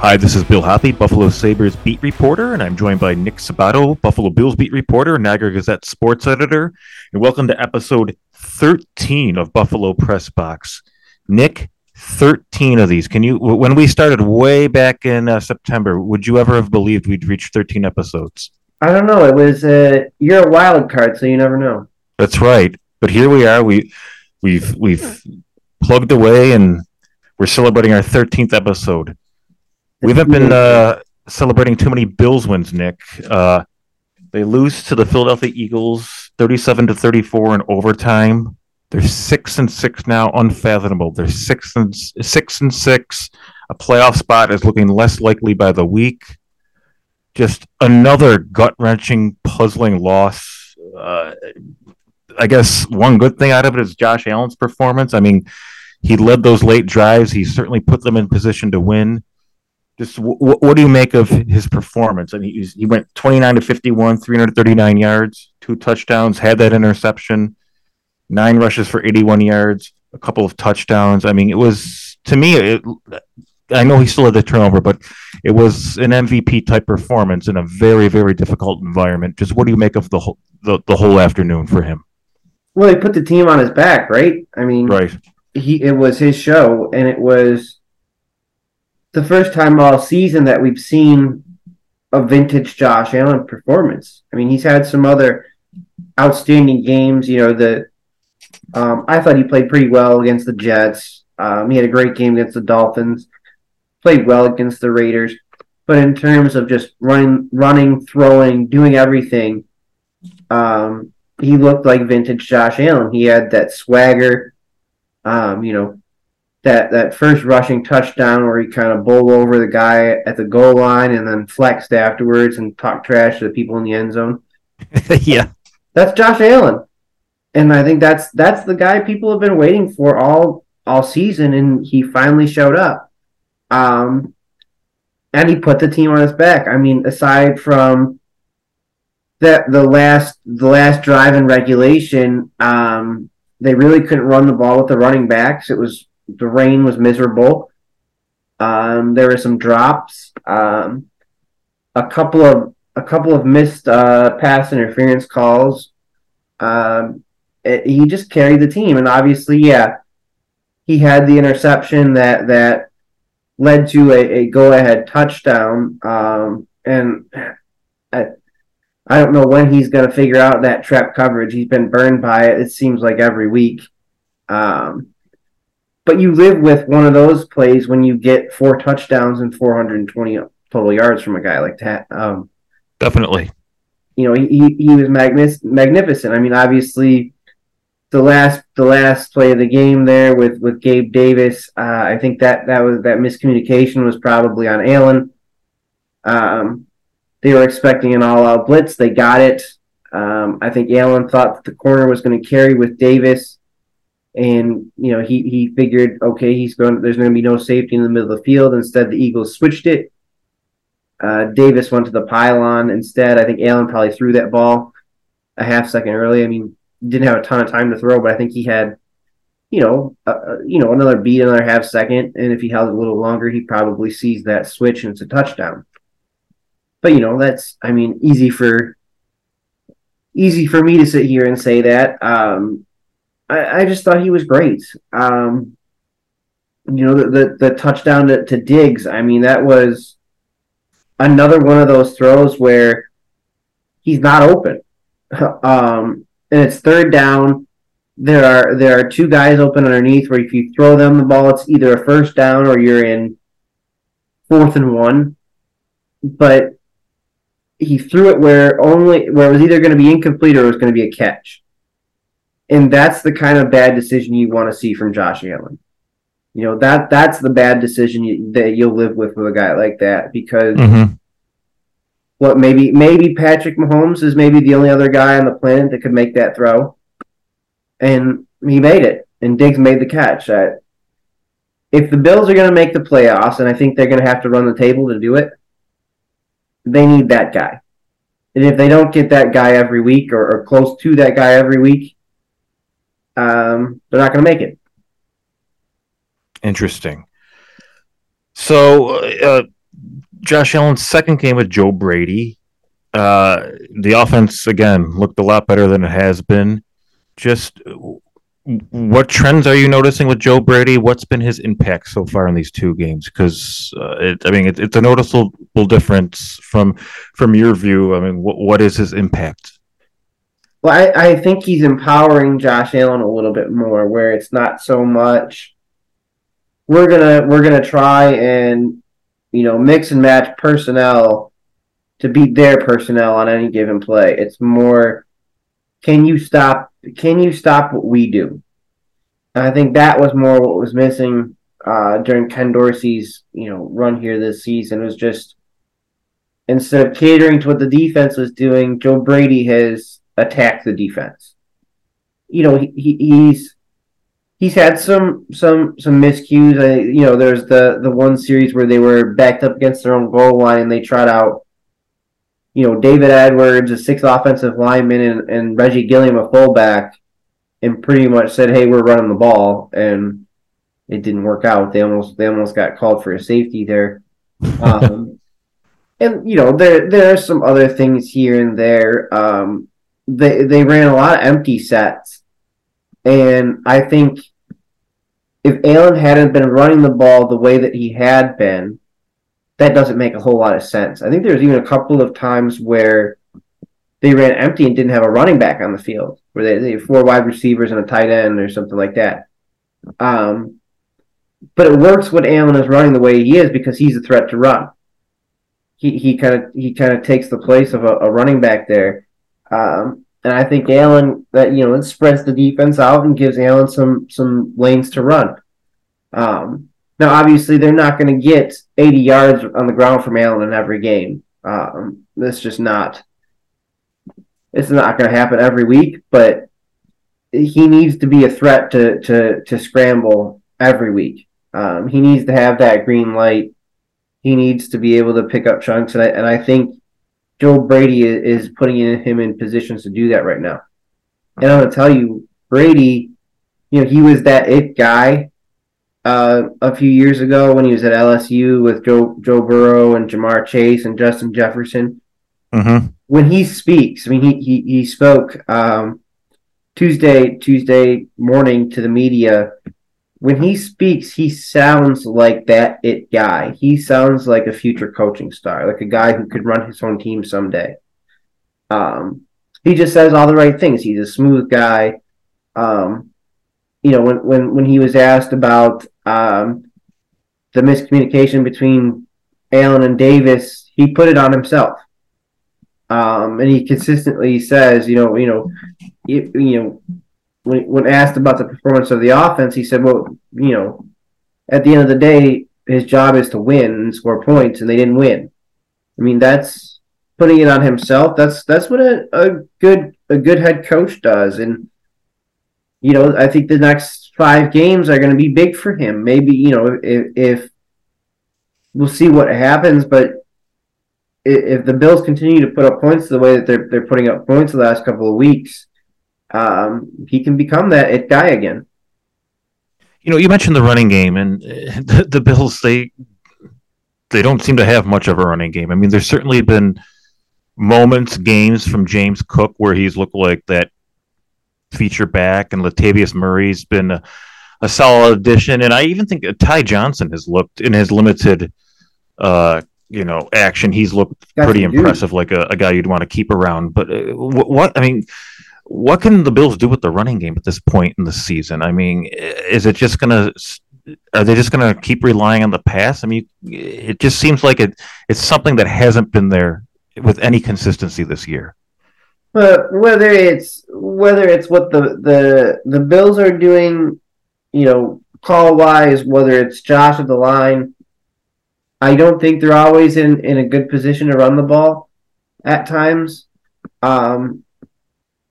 Hi, this is Bill Hoppe, Buffalo Sabres beat reporter, and I'm joined by Nick Sabato, Buffalo Bills beat reporter, Niagara Gazette sports editor. And welcome to episode 13 of Buffalo Press Box. Nick, 13 of these. Can you, when we started way back in uh, September, would you ever have believed we'd reach 13 episodes? I don't know. It was, uh, you're a wild card, so you never know. That's right. But here we are. We, we've, we've plugged away and we're celebrating our 13th episode. We haven't been uh, celebrating too many Bills wins, Nick. Uh, they lose to the Philadelphia Eagles, thirty-seven to thirty-four in overtime. They're six and six now, unfathomable. They're six and six and six. A playoff spot is looking less likely by the week. Just another gut wrenching, puzzling loss. Uh, I guess one good thing out of it is Josh Allen's performance. I mean, he led those late drives. He certainly put them in position to win just w- what do you make of his performance? I mean, he, he went 29 to 51, 339 yards, two touchdowns, had that interception, nine rushes for 81 yards, a couple of touchdowns. I mean, it was to me. It, I know he still had the turnover, but it was an MVP type performance in a very, very difficult environment. Just what do you make of the whole the, the whole afternoon for him? Well, he put the team on his back, right? I mean, right. He it was his show, and it was the first time all season that we've seen a vintage Josh Allen performance. I mean, he's had some other outstanding games. You know, the um, I thought he played pretty well against the Jets. Um, he had a great game against the Dolphins. Played well against the Raiders. But in terms of just running, running, throwing, doing everything, um, he looked like vintage Josh Allen. He had that swagger. Um, you know, that that first rushing touchdown where he kind of bowled over the guy at the goal line and then flexed afterwards and talked trash to the people in the end zone. yeah, that's Josh Allen, and I think that's that's the guy people have been waiting for all all season, and he finally showed up. Um, and he put the team on his back. I mean, aside from that, the last the last drive in regulation, um, they really couldn't run the ball with the running backs. It was the rain was miserable. Um, there were some drops. Um, a couple of a couple of missed uh, pass interference calls. Um, it, he just carried the team, and obviously, yeah, he had the interception that that led to a, a go ahead touchdown. Um, and I, I don't know when he's going to figure out that trap coverage. He's been burned by it. It seems like every week. Um, but you live with one of those plays when you get four touchdowns and 420 total yards from a guy like that. Um, Definitely. You know, he, he was magnis- magnificent. I mean, obviously, the last the last play of the game there with with Gabe Davis, uh, I think that that was that miscommunication was probably on Allen. Um, they were expecting an all out blitz. They got it. Um, I think Allen thought that the corner was going to carry with Davis and you know he he figured okay he's going there's going to be no safety in the middle of the field. Instead the eagles switched it. Uh, davis went to the pylon instead. I think allen probably threw that ball a half second early. I mean didn't have a ton of time to throw but i think he had you know uh, you know another beat another half second. And if he held it a little longer he probably sees that switch and it's a touchdown. But you know that's i mean easy for easy for me to sit here and say that. Um, I, I just thought he was great. Um, you know, the, the, the touchdown to, to Diggs, I mean, that was another one of those throws where he's not open. Um, and it's third down. There are there are two guys open underneath where if you throw them the ball, it's either a first down or you're in fourth and one. But he threw it where only where it was either going to be incomplete or it was going to be a catch. And that's the kind of bad decision you want to see from Josh Allen. You know that that's the bad decision you, that you'll live with with a guy like that because mm-hmm. what maybe maybe Patrick Mahomes is maybe the only other guy on the planet that could make that throw, and he made it, and Diggs made the catch. Uh, if the Bills are going to make the playoffs, and I think they're going to have to run the table to do it, they need that guy. And if they don't get that guy every week or, or close to that guy every week, um, they're not going to make it. Interesting. So, uh, Josh Allen's second game with Joe Brady. Uh, the offense again looked a lot better than it has been. Just what trends are you noticing with Joe Brady? What's been his impact so far in these two games? Because uh, I mean, it, it's a noticeable difference from from your view. I mean, what what is his impact? Well, I, I think he's empowering Josh Allen a little bit more, where it's not so much we're gonna we're gonna try and you know mix and match personnel to beat their personnel on any given play. It's more can you stop can you stop what we do? And I think that was more what was missing uh, during Ken Dorsey's you know run here this season. Was just instead of catering to what the defense was doing, Joe Brady has attacked the defense. You know he, he's he's had some some some miscues. I, you know, there's the the one series where they were backed up against their own goal line and they tried out, you know, David Edwards, a sixth offensive lineman, and, and Reggie Gilliam, a fullback, and pretty much said, "Hey, we're running the ball," and it didn't work out. They almost they almost got called for a safety there. Um, and you know, there there are some other things here and there. Um, they they ran a lot of empty sets. And I think if Allen hadn't been running the ball the way that he had been, that doesn't make a whole lot of sense. I think there's even a couple of times where they ran empty and didn't have a running back on the field, where they, they had four wide receivers and a tight end or something like that. Um, but it works when Allen is running the way he is because he's a threat to run. He he kind of he kind of takes the place of a, a running back there, um, and I think Allen that you know it spreads the defense out and gives Allen some some lanes to run. Um, now, obviously, they're not going to get 80 yards on the ground from Allen in every game. Um, that's just not. It's not going to happen every week, but he needs to be a threat to to to scramble every week. Um, he needs to have that green light. He needs to be able to pick up chunks, and I, and I think Joe Brady is putting him in positions to do that right now. And I'm gonna tell you, Brady, you know, he was that it guy uh, a few years ago when he was at LSU with Joe Joe Burrow and Ja'Marr Chase and Justin Jefferson. Mm-hmm. When he speaks, I mean, he he, he spoke um, Tuesday Tuesday morning to the media when he speaks, he sounds like that it guy. He sounds like a future coaching star, like a guy who could run his own team someday. Um, he just says all the right things. He's a smooth guy. Um, you know, when when when he was asked about um, the miscommunication between Allen and Davis, he put it on himself. Um, and he consistently says, you know, you know, you, you know, when, when asked about the performance of the offense, he said, "Well, you know, at the end of the day, his job is to win and score points, and they didn't win. I mean, that's putting it on himself. That's that's what a, a good a good head coach does, and you know, I think the next five games are going to be big for him. Maybe you know, if, if we'll see what happens, but if the Bills continue to put up points the way that they're they're putting up points the last couple of weeks, um, he can become that it guy again. You know, you mentioned the running game, and the, the Bills they they don't seem to have much of a running game. I mean, there's certainly been moments, games from James Cook where he's looked like that feature back, and Latavius Murray's been a, a solid addition, and I even think Ty Johnson has looked in his limited, uh, you know, action. He's looked That's pretty impressive, like a, a, guy you'd want to keep around. But uh, what, what I mean, what can the Bills do with the running game at this point in the season? I mean, is it just going to are they just going to keep relying on the pass? I mean, it just seems like it it's something that hasn't been there with any consistency this year. But whether it's whether it's what the the the Bills are doing, you know, call wise, whether it's Josh at the line, I don't think they're always in in a good position to run the ball at times. Um,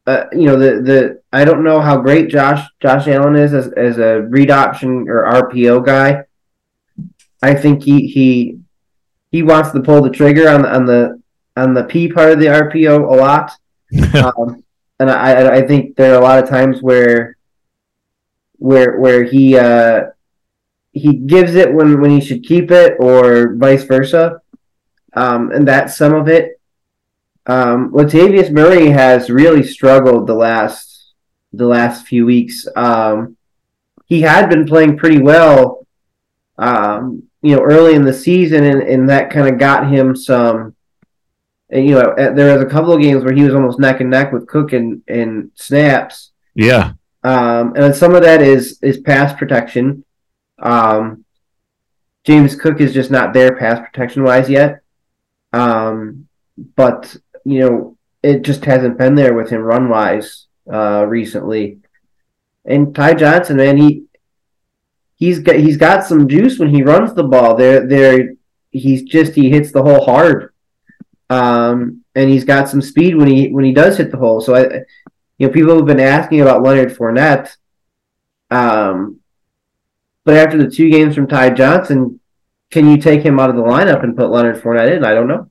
uh, you know the the I don't know how great Josh Josh Allen is as as a read option or RPO guy. I think he he he wants to pull the trigger on the on the on the P part of the RPO a lot, um, and I I think there are a lot of times where where where he uh, he gives it when when he should keep it, or vice versa, um, and that's some of it. Um, Latavius Murray has really struggled the last the last few weeks. Um, he had been playing pretty well, um, you know, early in the season, and, and that kind of got him some. And, you know, there was a couple of games where he was almost neck and neck with Cook in, in snaps. Yeah. Um, and some of that is is pass protection. Um, James Cook is just not there pass protection wise yet. Um, but you know, it just hasn't been there with him run wise uh, recently. And Ty Johnson, man, he he's got he's got some juice when he runs the ball. There, there, he's just he hits the hole hard, um, and he's got some speed when he when he does hit the hole. So I, you know, people have been asking about Leonard Fournette. Um, but after the two games from Ty Johnson, can you take him out of the lineup and put Leonard Fournette in? I don't know.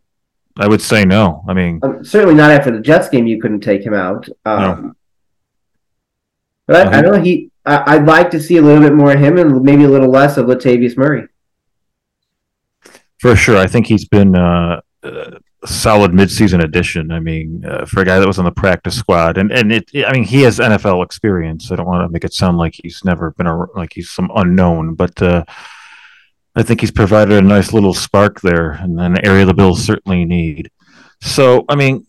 I would say no. I mean, um, certainly not after the Jets game. You couldn't take him out. Um, no. But I, I, don't know. He, I, would like to see a little bit more of him and maybe a little less of Latavius Murray. For sure, I think he's been uh, a solid midseason addition. I mean, uh, for a guy that was on the practice squad, and and it, I mean, he has NFL experience. I don't want to make it sound like he's never been a like he's some unknown, but. Uh, I think he's provided a nice little spark there, and an area the Bills certainly need. So, I mean,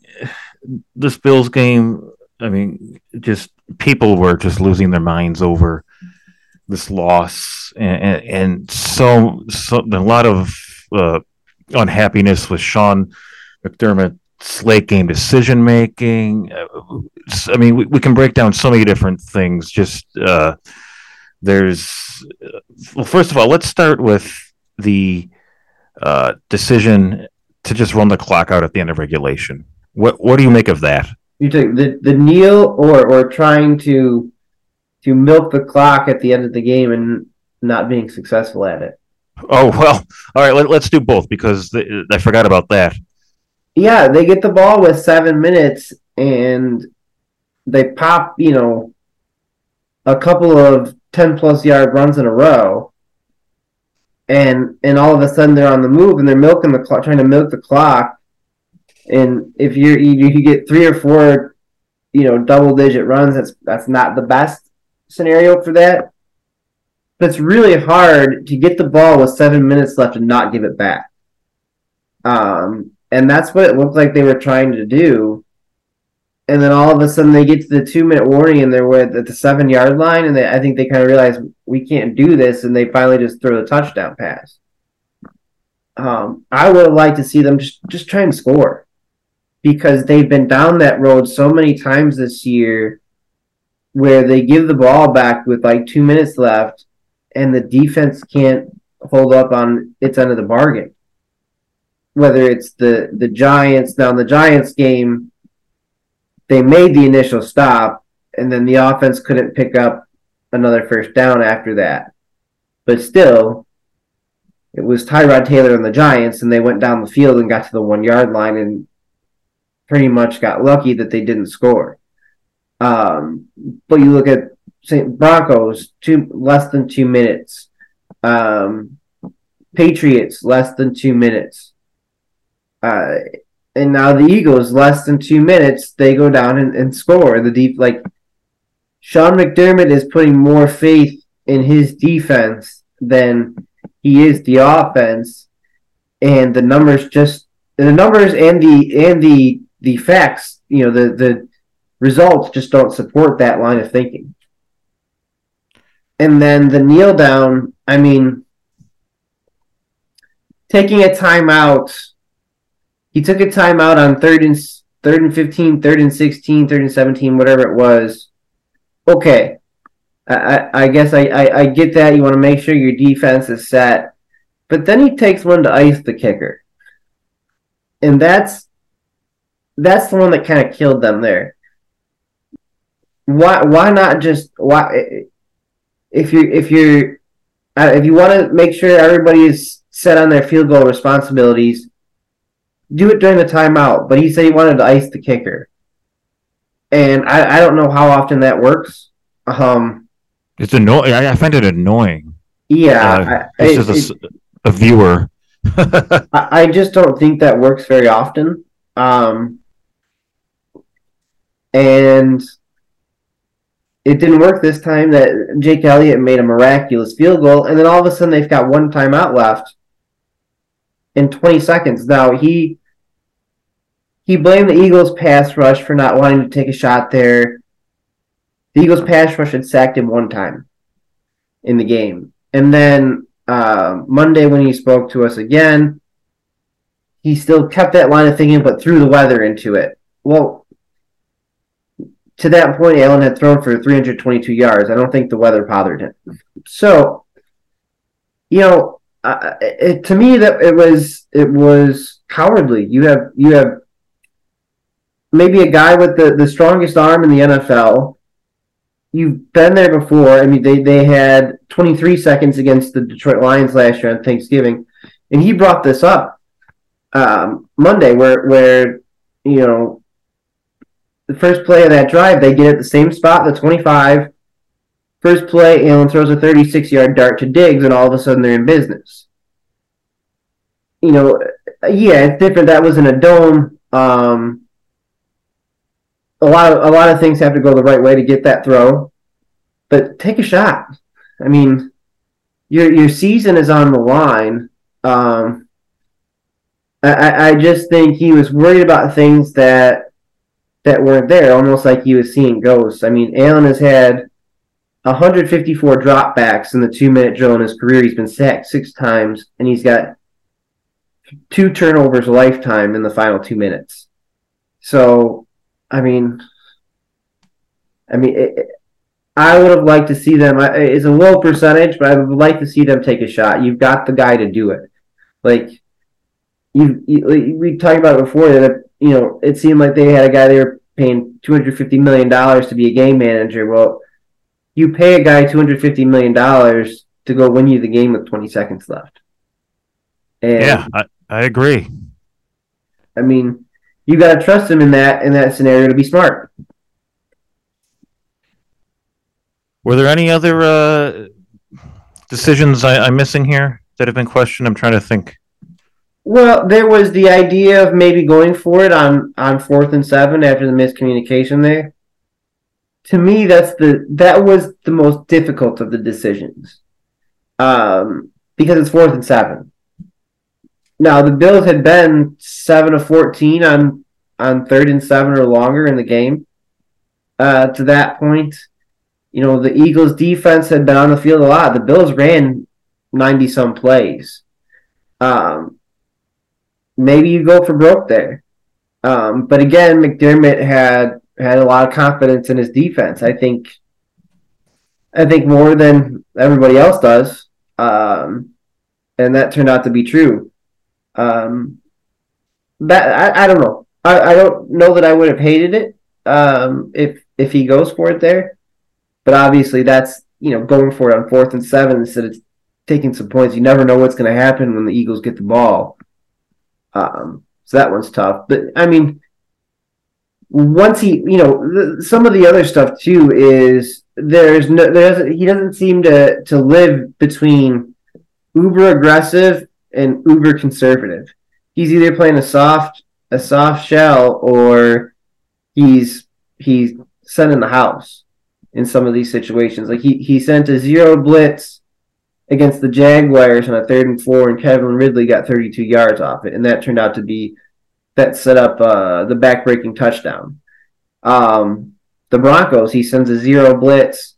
this Bills game, I mean, just people were just losing their minds over this loss, and, and, and so, so a lot of uh, unhappiness with Sean McDermott's late game decision making. I mean, we, we can break down so many different things. Just uh, there's well, first of all, let's start with the uh, decision to just run the clock out at the end of regulation. What what do you make of that? You take the the kneel or or trying to to milk the clock at the end of the game and not being successful at it. Oh well, all right. Let, us do both because the, I forgot about that. Yeah, they get the ball with seven minutes and they pop. You know, a couple of 10 plus yard runs in a row and and all of a sudden they're on the move and they're milking the clock trying to milk the clock. And if you're you, you get three or four you know double digit runs that's that's not the best scenario for that. But it's really hard to get the ball with seven minutes left and not give it back. Um and that's what it looked like they were trying to do and then all of a sudden they get to the two minute warning and they're at the seven yard line and they, I think they kind of realize we can't do this and they finally just throw the touchdown pass. Um, I would liked to see them just just try and score because they've been down that road so many times this year where they give the ball back with like two minutes left and the defense can't hold up on its end of the bargain. Whether it's the the Giants now in the Giants game they made the initial stop, and then the offense couldn't pick up another first down after that. But still, it was Tyrod Taylor and the Giants, and they went down the field and got to the one yard line and pretty much got lucky that they didn't score. Um, but you look at St. Broncos, two less than two minutes. Um, Patriots, less than two minutes. Uh, and now the Eagles, less than two minutes, they go down and, and score. The deep like Sean McDermott is putting more faith in his defense than he is the offense, and the numbers just the numbers and the and the the facts, you know, the the results just don't support that line of thinking. And then the kneel down, I mean, taking a timeout he took a timeout on third and third and 15, third and 16, third and 17, whatever it was. Okay. I, I guess I, I, I get that. You want to make sure your defense is set. But then he takes one to ice the kicker. And that's that's the one that kind of killed them there. Why why not just why if you if you're uh, if you want to make sure everybody is set on their field goal responsibilities, do it during the timeout, but he said he wanted to ice the kicker. And I, I don't know how often that works. Um, it's annoying. I find it annoying. Yeah, uh, it's just a, a viewer. I just don't think that works very often. Um, and it didn't work this time that Jake Elliott made a miraculous field goal, and then all of a sudden they've got one timeout left in 20 seconds. Now he he blamed the Eagles pass rush for not wanting to take a shot there. The Eagles pass rush had sacked him one time in the game. And then uh, Monday when he spoke to us again, he still kept that line of thinking but threw the weather into it. Well, to that point, Allen had thrown for 322 yards. I don't think the weather bothered him. So, you know, uh, it, to me that it was it was cowardly. You have you have maybe a guy with the, the strongest arm in the NFL. You've been there before. I mean, they, they had 23 seconds against the Detroit Lions last year on Thanksgiving, and he brought this up um, Monday, where where you know the first play of that drive, they get at the same spot, the 25. First play, Allen throws a 36 yard dart to Diggs, and all of a sudden they're in business. You know, yeah, it's different. That was in a dome. Um, a lot of a lot of things have to go the right way to get that throw, but take a shot. I mean, your your season is on the line. Um, I, I just think he was worried about things that that weren't there, almost like he was seeing ghosts. I mean, Allen has had 154 dropbacks in the two minute drill in his career. He's been sacked six times, and he's got two turnovers lifetime in the final two minutes. So I mean, I mean, it, I would have liked to see them. It's a low percentage, but I would like to see them take a shot. You've got the guy to do it. Like you, you we talked about it before that you know it seemed like they had a guy they were paying two hundred fifty million dollars to be a game manager. Well, you pay a guy two hundred fifty million dollars to go win you the game with twenty seconds left. And, yeah, I, I agree. I mean, you got to trust him in that in that scenario to be smart. Were there any other uh, decisions I, I'm missing here that have been questioned? I'm trying to think. Well, there was the idea of maybe going for it on on fourth and seven after the miscommunication there. To me, that's the that was the most difficult of the decisions, um, because it's fourth and seven. Now the Bills had been seven of fourteen on on third and seven or longer in the game. Uh, to that point, you know the Eagles' defense had been on the field a lot. The Bills ran ninety some plays. Um, maybe you go for broke there, um, but again, McDermott had had a lot of confidence in his defense. I think, I think more than everybody else does, um, and that turned out to be true. Um, that I, I don't know. I, I don't know that I would have hated it um, if if he goes for it there, but obviously that's you know going for it on fourth and seven instead of taking some points. You never know what's going to happen when the Eagles get the ball. Um, so that one's tough. But I mean, once he, you know, some of the other stuff too is there's no, there doesn't, he doesn't seem to to live between uber aggressive and uber conservative. He's either playing a soft a soft shell or he's he's sending the house in some of these situations. Like he he sent a zero blitz against the Jaguars on a third and four, and Calvin Ridley got 32 yards off it, and that turned out to be that set up uh, the back-breaking touchdown. Um, the Broncos, he sends a zero blitz,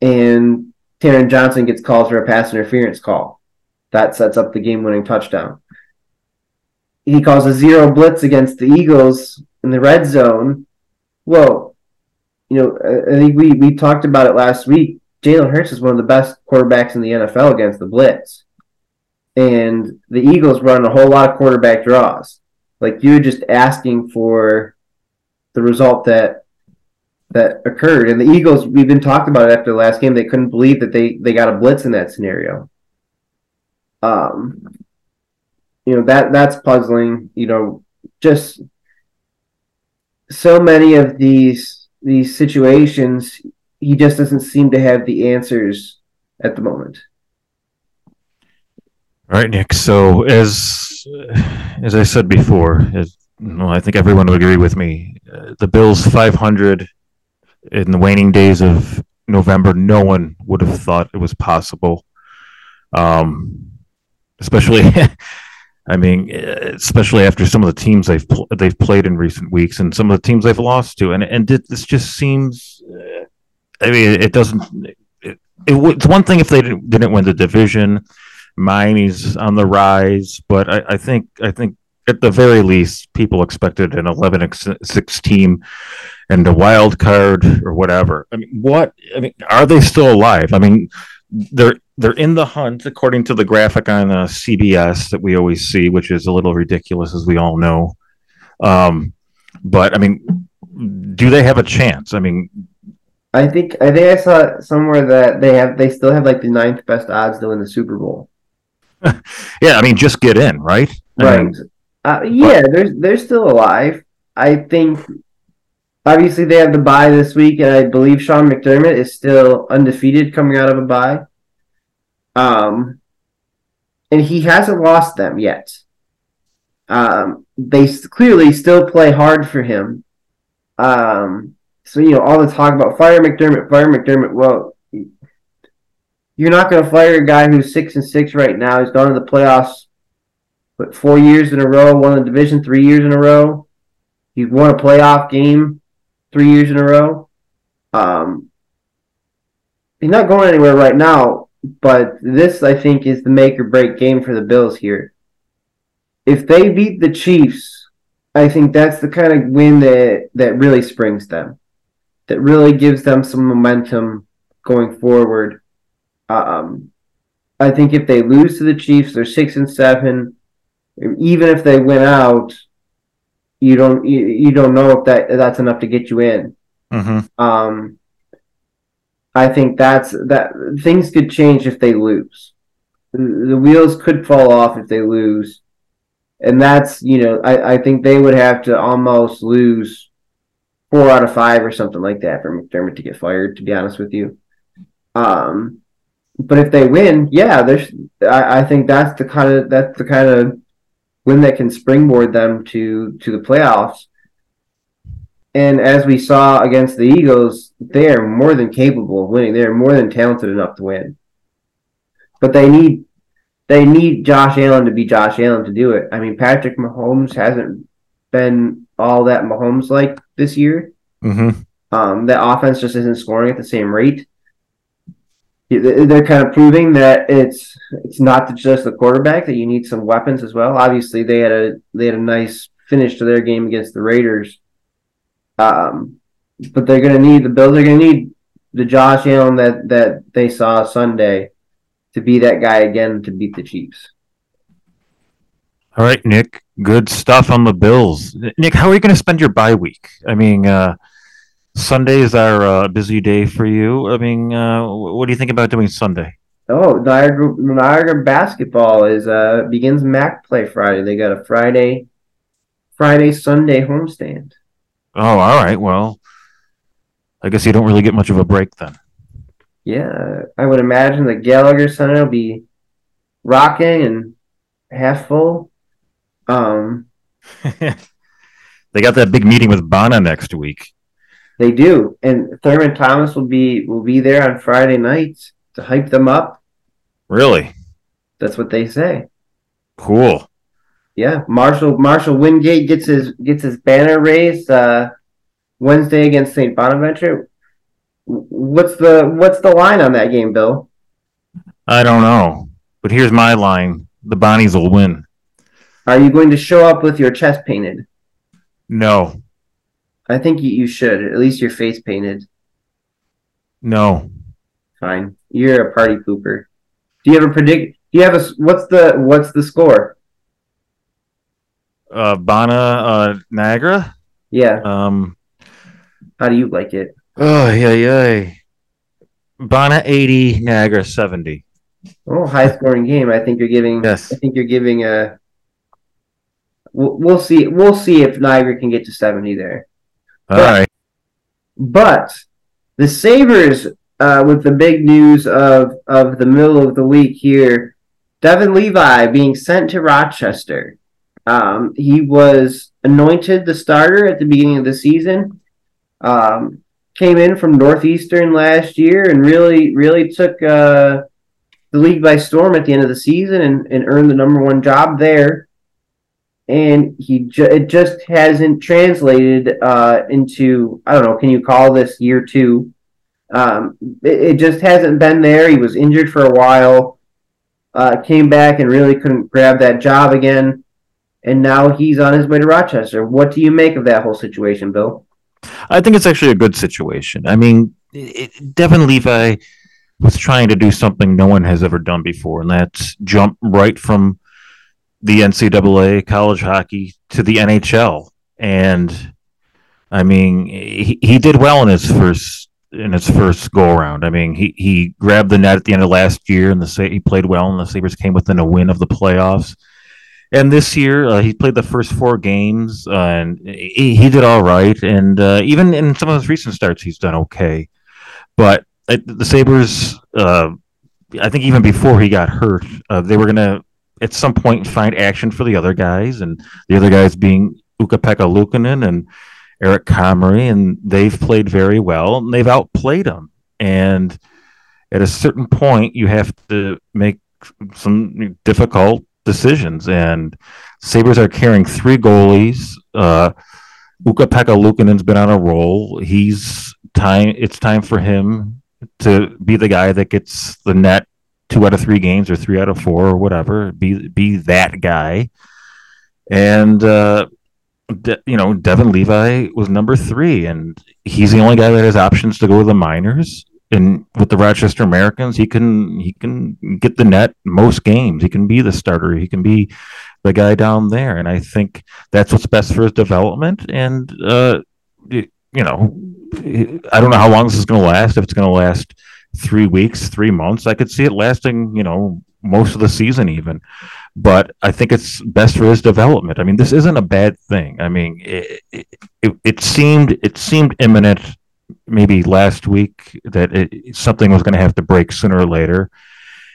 and Taron Johnson gets called for a pass interference call. That sets up the game-winning touchdown he calls a zero blitz against the Eagles in the red zone. Well, you know, I think we, we talked about it last week. Jalen Hurts is one of the best quarterbacks in the NFL against the blitz. And the Eagles run a whole lot of quarterback draws. Like you're just asking for the result that that occurred. And the Eagles, we've been talking about it after the last game. They couldn't believe that they they got a blitz in that scenario. Um, you know that that's puzzling. You know, just so many of these these situations, he just doesn't seem to have the answers at the moment. All right, Nick. So as as I said before, as, well, I think everyone would agree with me. Uh, the Bills 500 in the waning days of November, no one would have thought it was possible. Um, especially, I mean, especially after some of the teams they've pl- they've played in recent weeks and some of the teams they've lost to, and and this just seems. Uh, I mean, it doesn't. It, it, it's one thing if they didn't, didn't win the division Miami's on the rise, but I, I think I think at the very least, people expected an 11 6 team and a wild card or whatever. I mean, what? I mean, are they still alive? I mean, they're they're in the hunt according to the graphic on uh, CBS that we always see, which is a little ridiculous, as we all know. Um, but I mean, do they have a chance? I mean, I think I think I saw somewhere that they have they still have like the ninth best odds to win the Super Bowl. yeah, I mean, just get in, right? Right. mean, uh, yeah, but, they're they're still alive. I think. Obviously, they have the bye this week, and I believe Sean McDermott is still undefeated coming out of a bye. Um, and he hasn't lost them yet. Um, they clearly still play hard for him. Um, so you know all the talk about fire McDermott, fire McDermott. Well, you're not going to fire a guy who's six and six right now. He's gone to the playoffs, but four years in a row, won the division three years in a row. He won a playoff game three years in a row. Um, he's not going anywhere right now, but this I think is the make or break game for the Bills here. If they beat the Chiefs, I think that's the kind of win that that really springs them, that really gives them some momentum going forward. Um, I think if they lose to the Chiefs, they're six and seven. Even if they win out, you don't you, you don't know if that that's enough to get you in. Mm-hmm. Um, I think that's that things could change if they lose. The wheels could fall off if they lose, and that's you know I, I think they would have to almost lose four out of five or something like that for McDermott to get fired. To be honest with you, um, but if they win, yeah, there's. I, I think that's the kind of that's the kind of win that can springboard them to to the playoffs. And as we saw against the Eagles, they are more than capable of winning. They are more than talented enough to win. But they need they need Josh Allen to be Josh Allen to do it. I mean, Patrick Mahomes hasn't been all that Mahomes like this year. Mm-hmm. Um, that offense just isn't scoring at the same rate they're kind of proving that it's it's not just the quarterback that you need some weapons as well. Obviously, they had a they had a nice finish to their game against the Raiders, um, but they're going to need the Bills. They're going to need the Josh Allen that that they saw Sunday to be that guy again to beat the Chiefs. All right, Nick. Good stuff on the Bills. Nick, how are you going to spend your bye week? I mean, uh, Sundays are a busy day for you. I mean, uh, what do you think about doing Sunday? Oh, Niagara, Niagara basketball is uh begins MAAC play Friday. They got a Friday, Friday Sunday homestand. Oh, all right. Well, I guess you don't really get much of a break then. Yeah, I would imagine the Gallagher Center will be rocking and half full. Um, they got that big meeting with Bona next week. They do, and Thurman Thomas will be will be there on Friday nights to hype them up. Really? That's what they say. Cool. Yeah, Marshall Marshall Wingate gets his gets his banner raised uh, Wednesday against St. Bonaventure. What's the what's the line on that game, Bill? I don't know, but here's my line: the Bonnies will win. Are you going to show up with your chest painted? No. I think you, you should. At least your face painted. No. Fine. You're a party pooper. Do you have a predict? Do you have a what's the what's the score? Uh, Bona uh, Niagara. Yeah. Um. How do you like it? Oh yeah yeah. Bona eighty, Niagara seventy. Oh, high scoring game. I think you're giving. Yes. I think you're giving a. We'll, we'll see. We'll see if Niagara can get to seventy there. All but, right. But the Sabres, uh, with the big news of, of the middle of the week here, Devin Levi being sent to Rochester. Um, he was anointed the starter at the beginning of the season. Um, came in from Northeastern last year and really, really took uh, the league by storm at the end of the season and, and earned the number one job there. And he ju- it just hasn't translated uh, into I don't know. Can you call this year two? Um, it, it, just hasn't been there. He was injured for a while, uh, came back and really couldn't grab that job again, and now he's on his way to Rochester. What do you make of that whole situation, Bill? I think it's actually a good situation. I mean, it, Devin Levi was trying to do something no one has ever done before, and that's jump right from the NCAA college hockey to the NHL. And I mean, he, he did well in his first in his first go around. I mean, he, he grabbed the net at the end of last year, and the he played well, and the Sabres came within a win of the playoffs. And this year, uh, he played the first four games, uh, and he, he, did all right. And uh, even in some of his recent starts, he's done okay. But the Sabres, uh, I think even before he got hurt, uh, they were going to at some point find action for the other guys, and the other guys being Ukko-Pekka Luukkonen and Eric Comrie, and they've played very well, and they've outplayed them. And at a certain point, you have to make some difficult decisions. And Sabres are carrying three goalies. Uh, Ukko-Pekka Luukkonen's been on a roll. He's time. It's time for him to be the guy that gets the net two out of three games or three out of four or whatever. Be be that guy. And uh, De- you know, Devin Levi was number three, and he's the only guy that has options to go to the minors. And with the Rochester Americans, he can he can get the net most games. He can be the starter. He can be the guy down there, and I think that's what's best for his development. And uh, you know, I don't know how long this is going to last. If it's going to last three weeks, three months, I could see it lasting, you know, most of the season even. But I think it's best for his development. I mean, this isn't a bad thing. I mean, it, it, it seemed it seemed imminent maybe last week that it, something was going to have to break sooner or later,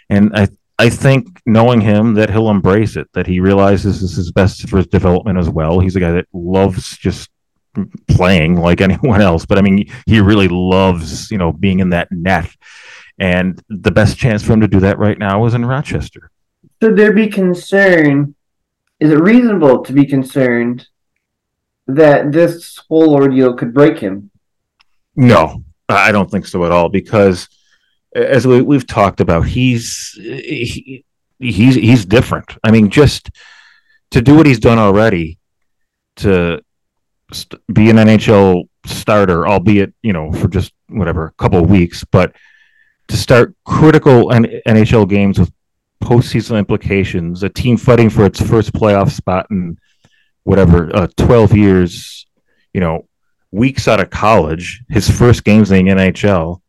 and I I think knowing him that he'll embrace it, that he realizes this is best for his development as well. He's a guy that loves just playing like anyone else, but I mean, he really loves, you know, being in that net. And the best chance for him to do that right now is in Rochester. Should there be concern? Is it reasonable to be concerned that this whole ordeal could break him? No, I don't think so at all. Because as we, have talked about, he's he, he's he's different. I mean, just to do what he's done already, to st- be an NHL starter, albeit you know for just whatever a couple of weeks, but to start critical N- NHL games with postseason implications, a team fighting for its first playoff spot in whatever uh, twelve years, you know, weeks out of college, his first games in the NHL.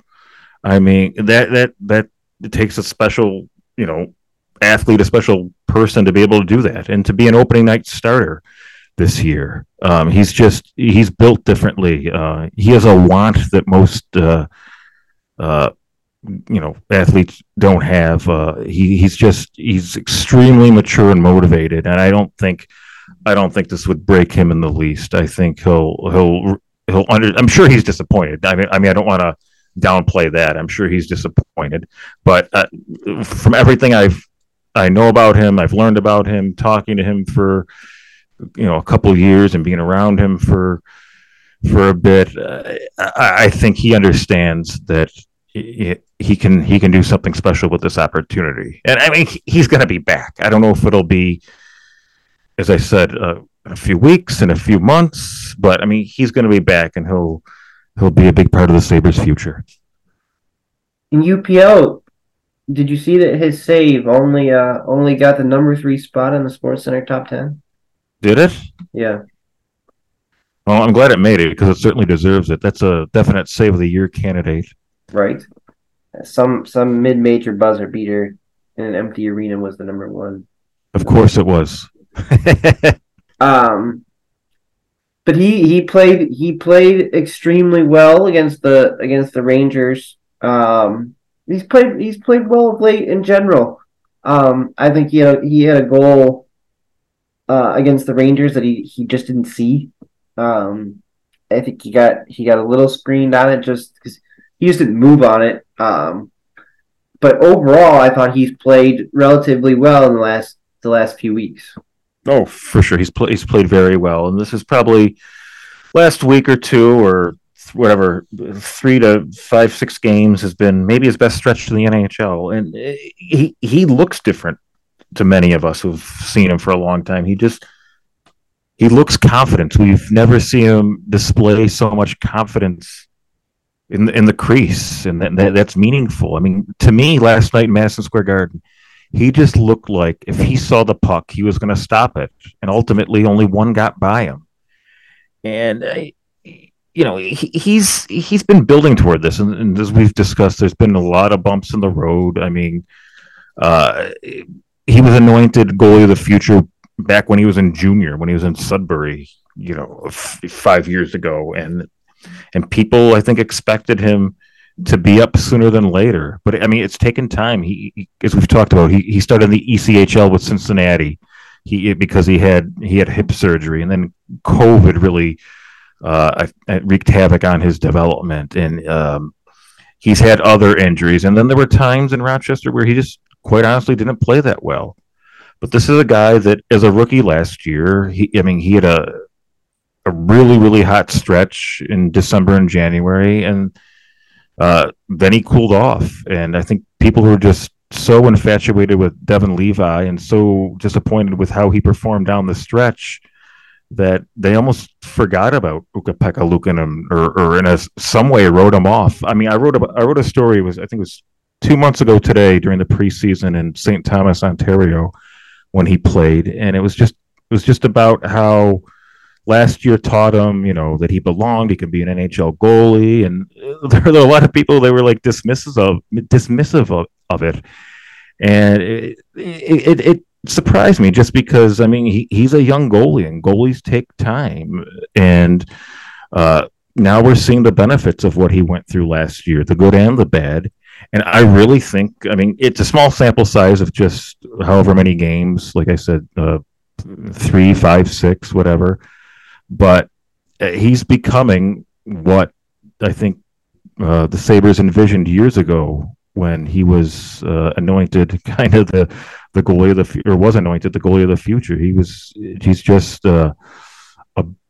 I mean that that that takes a special you know athlete, a special person to be able to do that, and to be an opening night starter this year. Um, he's just he's built differently. Uh, he has a want that most uh, uh, you know athletes don't have. Uh, he he's just he's extremely mature and motivated, and I don't think I don't think this would break him in the least. I think he'll he'll he'll under. I'm sure he's disappointed. I mean I mean I don't want to downplay that. I'm sure he's disappointed, but uh, from everything I've I know about him, I've learned about him, talking to him for you know a couple years and being around him for for a bit, uh, I, I, think he understands that he, he, can he can do something special with this opportunity. And I mean, he's going to be back. I don't know if it'll be, as I said, uh, a few weeks in a few months, but I mean, he's going to be back, and he'll he'll be a big part of the Sabres' future. In UPL, did you see that his save only uh only got the number three spot in the SportsCenter top ten? Did it? Yeah. Well, I'm glad it made it because it certainly deserves it. That's a definite save of the year candidate. Right. Some some mid major buzzer beater in an empty arena was the number one. Of course it was. um but he he played he played extremely well against the against the Rangers. Um he's played he's played well of late in general. Um, I think he had he had a goal uh, against the Rangers that he, he just didn't see. Um, I think he got he got a little screened on it just because he just didn't move on it. Um, but overall, I thought he's played relatively well in the last the last few weeks. Oh, for sure, he's played he's played very well, and this is probably last week or two or whatever three to five six games has been maybe his best stretch to the NHL, and he he looks different to many of us who've seen him for a long time. He just he looks confident. We've never seen him display so much confidence in the, in the crease, and that, that, that's meaningful. I mean, to me, last night in Madison Square Garden, he just looked like if he saw the puck, he was going to stop it, and ultimately, only one got by him. And uh, you know, he, he's he's been building toward this, and, and, as we've discussed, there's been a lot of bumps in the road. I mean, uh, he was anointed goalie of the future back when he was in junior, when he was in Sudbury, you know, f- five years ago, and and people I think expected him to be up sooner than later. But I mean, it's taken time. He, he as we've talked about, he he started in the ECHL with Cincinnati, he because he had he had hip surgery, and then COVID really uh, wreaked havoc on his development, and um, he's had other injuries, and then there were times in Rochester where he just quite honestly didn't play that well. But this is a guy that, as a rookie last year, he I mean he had a a really really hot stretch in December and January, and uh, then he cooled off. And I think people were just so infatuated with Devon Levi and so disappointed with how he performed down the stretch that they almost forgot about Ukko-Pekka or, or in a some way wrote him off. I mean, I wrote a I wrote a story was I think it was two months ago today during the preseason in St. Thomas, Ontario, when he played, and it was just it was just about how last year taught him, you know, that he belonged. He could be an NHL goalie, and there were a lot of people they were like dismissive of dismissive of, of it, and it, it, it surprised me just because I mean he, he's a young goalie, and goalies take time, and uh, now we're seeing the benefits of what he went through last year, the good and the bad. And I really think, I mean, it's a small sample size of just however many games, like I said, uh, three, five, six, whatever but uh, he's becoming what I think uh, the Sabres envisioned years ago when he was uh, anointed kind of the the goalie of the or was anointed the goalie of the future. He was he's just uh,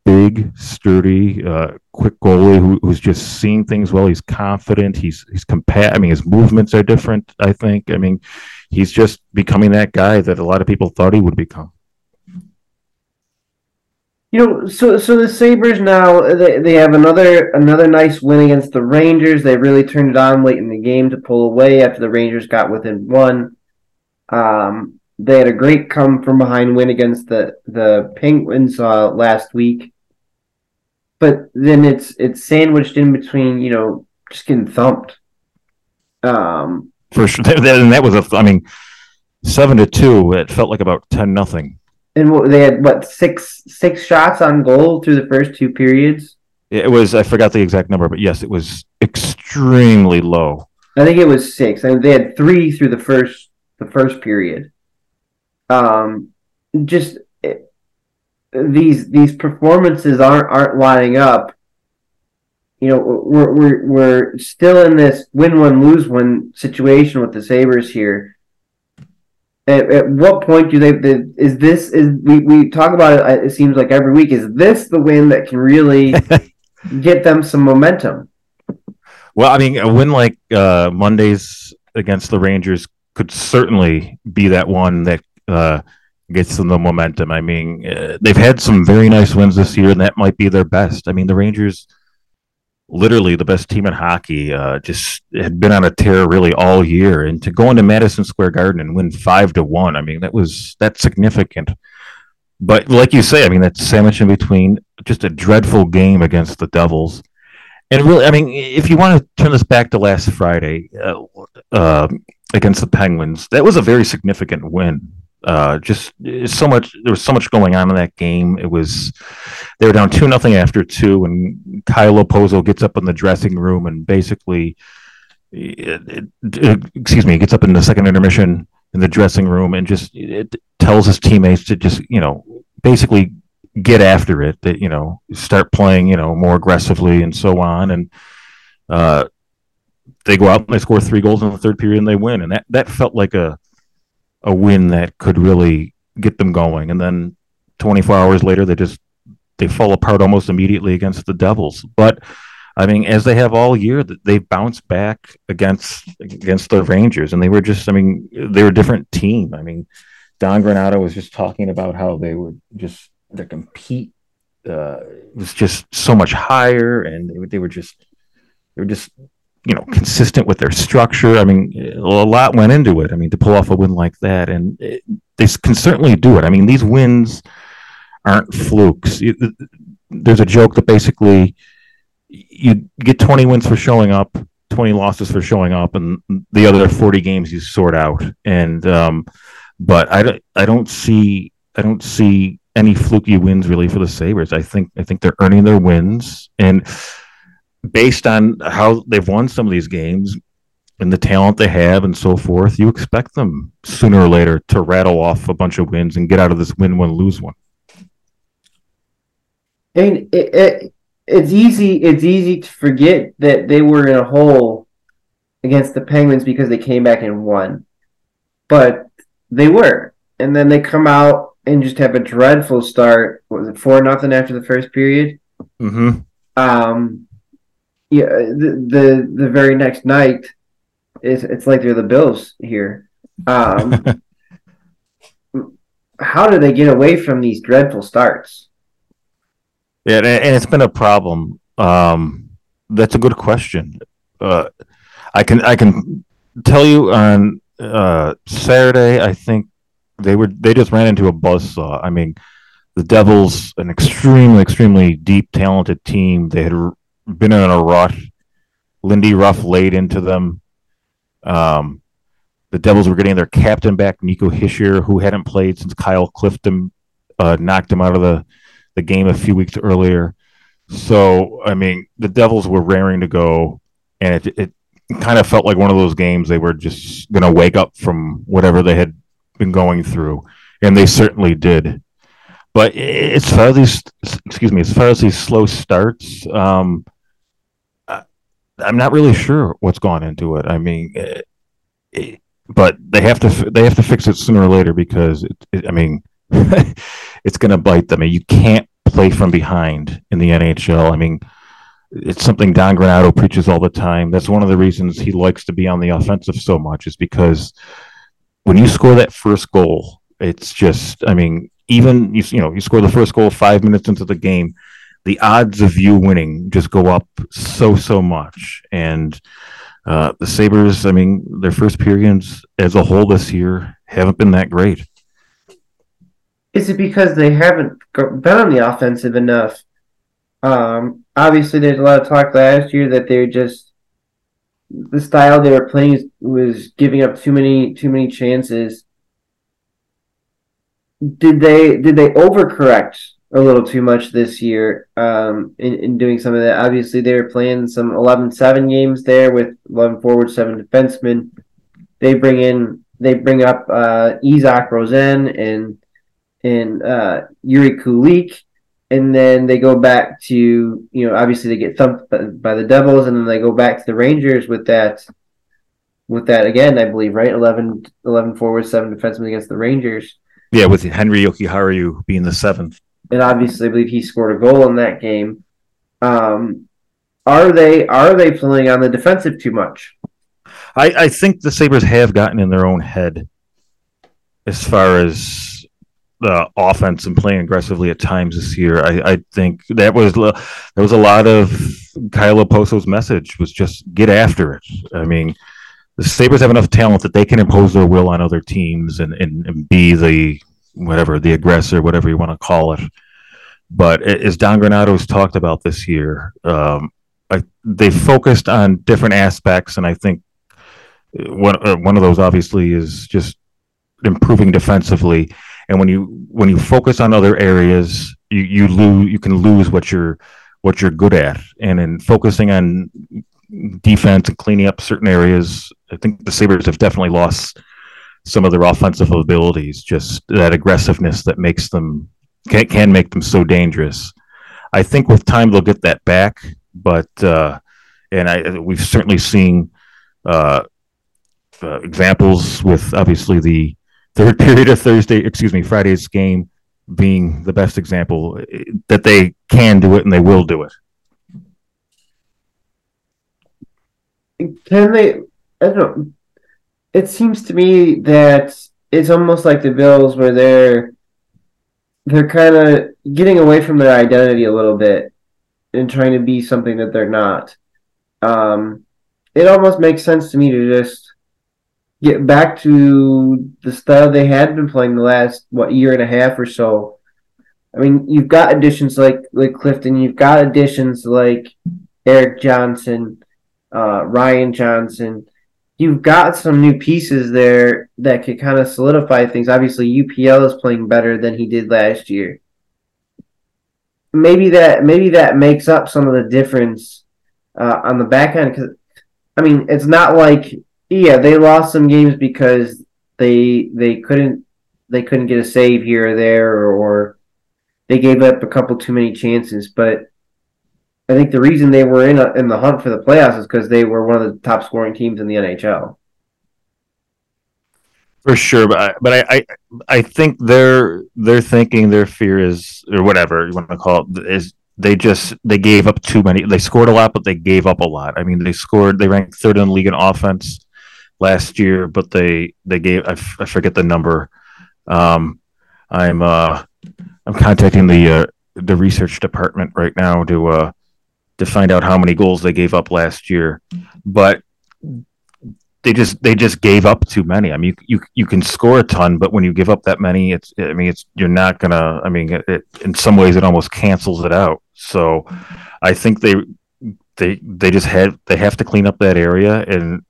big, sturdy, uh, quick goalie who, who's just seeing things well. He's confident. He's he's compa- I mean, his movements are different. I think. I mean, he's just becoming that guy that a lot of people thought he would become. You know, so so the Sabres now they, they have another another nice win against the Rangers. They really turned it on late in the game to pull away after the Rangers got within one. Um, they had a great come from behind win against the the Penguins uh, last week, but then it's it's sandwiched in between you know just getting thumped. Um, for sure, and that was a I mean seven to two. It felt like about ten nothing and what, they had what six six shots on goal through the first two periods. It was I forgot the exact number, but yes, it was extremely low. I think it was six. I mean, they had three through the first the first period. Um, just these these performances aren't aren't lining up. You know, we're we're we're still in this win one lose one situation with the Sabres here at, at what point do they is this is we, we talk about it it seems like every week is this the win that can really get them some momentum well i mean a win like uh, mondays against the rangers could certainly be that one that uh, gets them the momentum i mean uh, they've had some very nice wins this year and that might be their best i mean the rangers literally the best team in hockey. Uh, just had been on a tear really all year, and to go into Madison Square Garden and win five to one, I mean that was that's significant. But like you say, I mean that's sandwich in between just a dreadful game against the Devils. And really, I mean, if you want to turn this back to last Friday uh, uh, against the Penguins, that was a very significant win uh, just so much. There was so much going on in that game. It was they were down two nothing after two, and Kyle Okposo gets up in the dressing room and basically, excuse me, gets up in the second intermission in the dressing room and just it tells his teammates to just you know basically get after it that you know start playing you know more aggressively and so on and uh, they go out and they score three goals in the third period and they win and that that felt like a a win that could really get them going. And then 24 hours later they just they fall apart almost immediately against the devils. But I mean, as they have all year, they bounced back against against the Rangers, and they were just, I mean, they were a different team. I mean, Don Granato was just talking about how they would just their compete uh, was just so much higher, and they, they were just they were just you know consistent with their structure. I mean, a lot went into it. I mean, to pull off a win like that, and it, they can certainly do it. I mean, these wins aren't flukes. There's a joke that basically you get 20 wins for showing up, 20 losses for showing up, and the other 40 games you sort out. And um, but I don't I don't see I don't see any fluky wins really for the Sabres. I think I think they're earning their wins and based on how they've won some of these games and the talent they have and so forth, you expect them sooner or later to rattle off a bunch of wins and get out of this win one lose one. And it, it, it's easy it's easy to forget that they were in a hole against the Penguins because they came back and won. But they were. And then they come out and just have a dreadful start. What was it four nothing after the first period? Mm-hmm. Um yeah the, the the very next night it's it's like they're the Bills here. Um how do they get away from these dreadful starts? Yeah, and it's been a problem. Um, that's a good question. Uh, I can I can tell you on uh, Saturday. I think they were they just ran into a buzzsaw. I mean, the Devils, an extremely extremely deep, talented team. They had been in a rush. Lindy Ruff laid into them. Um, the Devils were getting their captain back, Nico Hischier, who hadn't played since Kyle Clifton uh, knocked him out of the the game a few weeks earlier. So, I mean, the Devils were raring to go, and it, it kind of felt like one of those games they were just going to wake up from whatever they had been going through, and they certainly did. But as far as these, excuse me, as far as these slow starts, um, I'm not really sure what's gone into it. I mean, it, it, but they have to they have to fix it sooner or later because it, I mean, it's going to bite them. I mean, You can't play from behind in the NHL. I mean, it's something Don Granato preaches all the time. That's one of the reasons he likes to be on the offensive so much, is because when you score that first goal, it's just, I mean, even you, you know, you score the first goal five minutes into the game, the odds of you winning just go up so so much. And uh, the Sabres, I mean, their first periods as a whole this year haven't been that great. Is it because they haven't been on the offensive enough? Um, obviously, there's a lot of talk last year that they're just the style they were playing was giving up too many too many chances. Did they did they overcorrect a little too much this year um, in, in doing some of that? Obviously, they were playing some 11-7 games there with 11 forward, seven defensemen. They bring in they bring up uh, Rosén and and uh, Jiri Kulich, and then they go back to you know obviously they get thumped by the Devils, and then they go back to the Rangers with that with that again, I believe, right? 11, 11 forwards, seven defensemen against the Rangers. Yeah, with Henri Jokiharju being the seventh. And obviously, I believe he scored a goal in that game. Um, are they are they playing on the defensive too much? I, I think the Sabres have gotten in their own head as far as the offense and playing aggressively at times this year. I, I think that was there was a lot of Kyle Okposo's message was just get after it. I mean, the Sabres have enough talent that they can impose their will on other teams and, and, and be the whatever the aggressor, whatever you want to call it. But as Don Granato's talked about this year, um, I, they focused on different aspects, and I think one uh, one of those obviously is just improving defensively and when you when you focus on other areas you you lose you can lose what you're what you're good at and in focusing on defense and cleaning up certain areas i think the sabres have definitely lost some of their offensive abilities, just that aggressiveness that makes them can, can make them so dangerous. I think with time they'll get that back, but uh, and I we've certainly seen uh, uh, examples with obviously the third period of Thursday, excuse me, Friday's game being the best example eh, that they can do it and they will do it. Can they? I don't. It seems to me that it's almost like the Bills, where they're they're kind of getting away from their identity a little bit and trying to be something that they're not. Um, it almost makes sense to me to just get back to the style they had been playing the last what year and a half or so. I mean, you've got additions like like Clifton, you've got additions like Erik Johnson, uh, Ryan Johnson. You've got some new pieces there that could kind of solidify things. Obviously, UPL is playing better than he did last year. Maybe that maybe that makes up some of the difference uh, on the back end. Because I mean, it's not like yeah, they lost some games because they they couldn't they couldn't get a save here or there or, or they gave up a couple too many chances. But I think the reason they were in a, in the hunt for the playoffs is because they were one of the top scoring teams in the NHL. For sure, but I, but I, I I think they're they're thinking their fear is or whatever you want to call it is they just they gave up too many. They scored a lot, but they gave up a lot. I mean, they scored. They ranked third in the league in offense last year, but they they gave I, f- I forget the number. Um, I'm uh, I'm contacting the uh, the research department right now to uh, to find out how many goals they gave up last year, but they just they just gave up too many. I mean, you you, you can score a ton, but when you give up that many, it's I mean, it's you're not gonna. I mean, it, in some ways, it almost cancels it out. So, I think they they they just had they have to clean up that area, and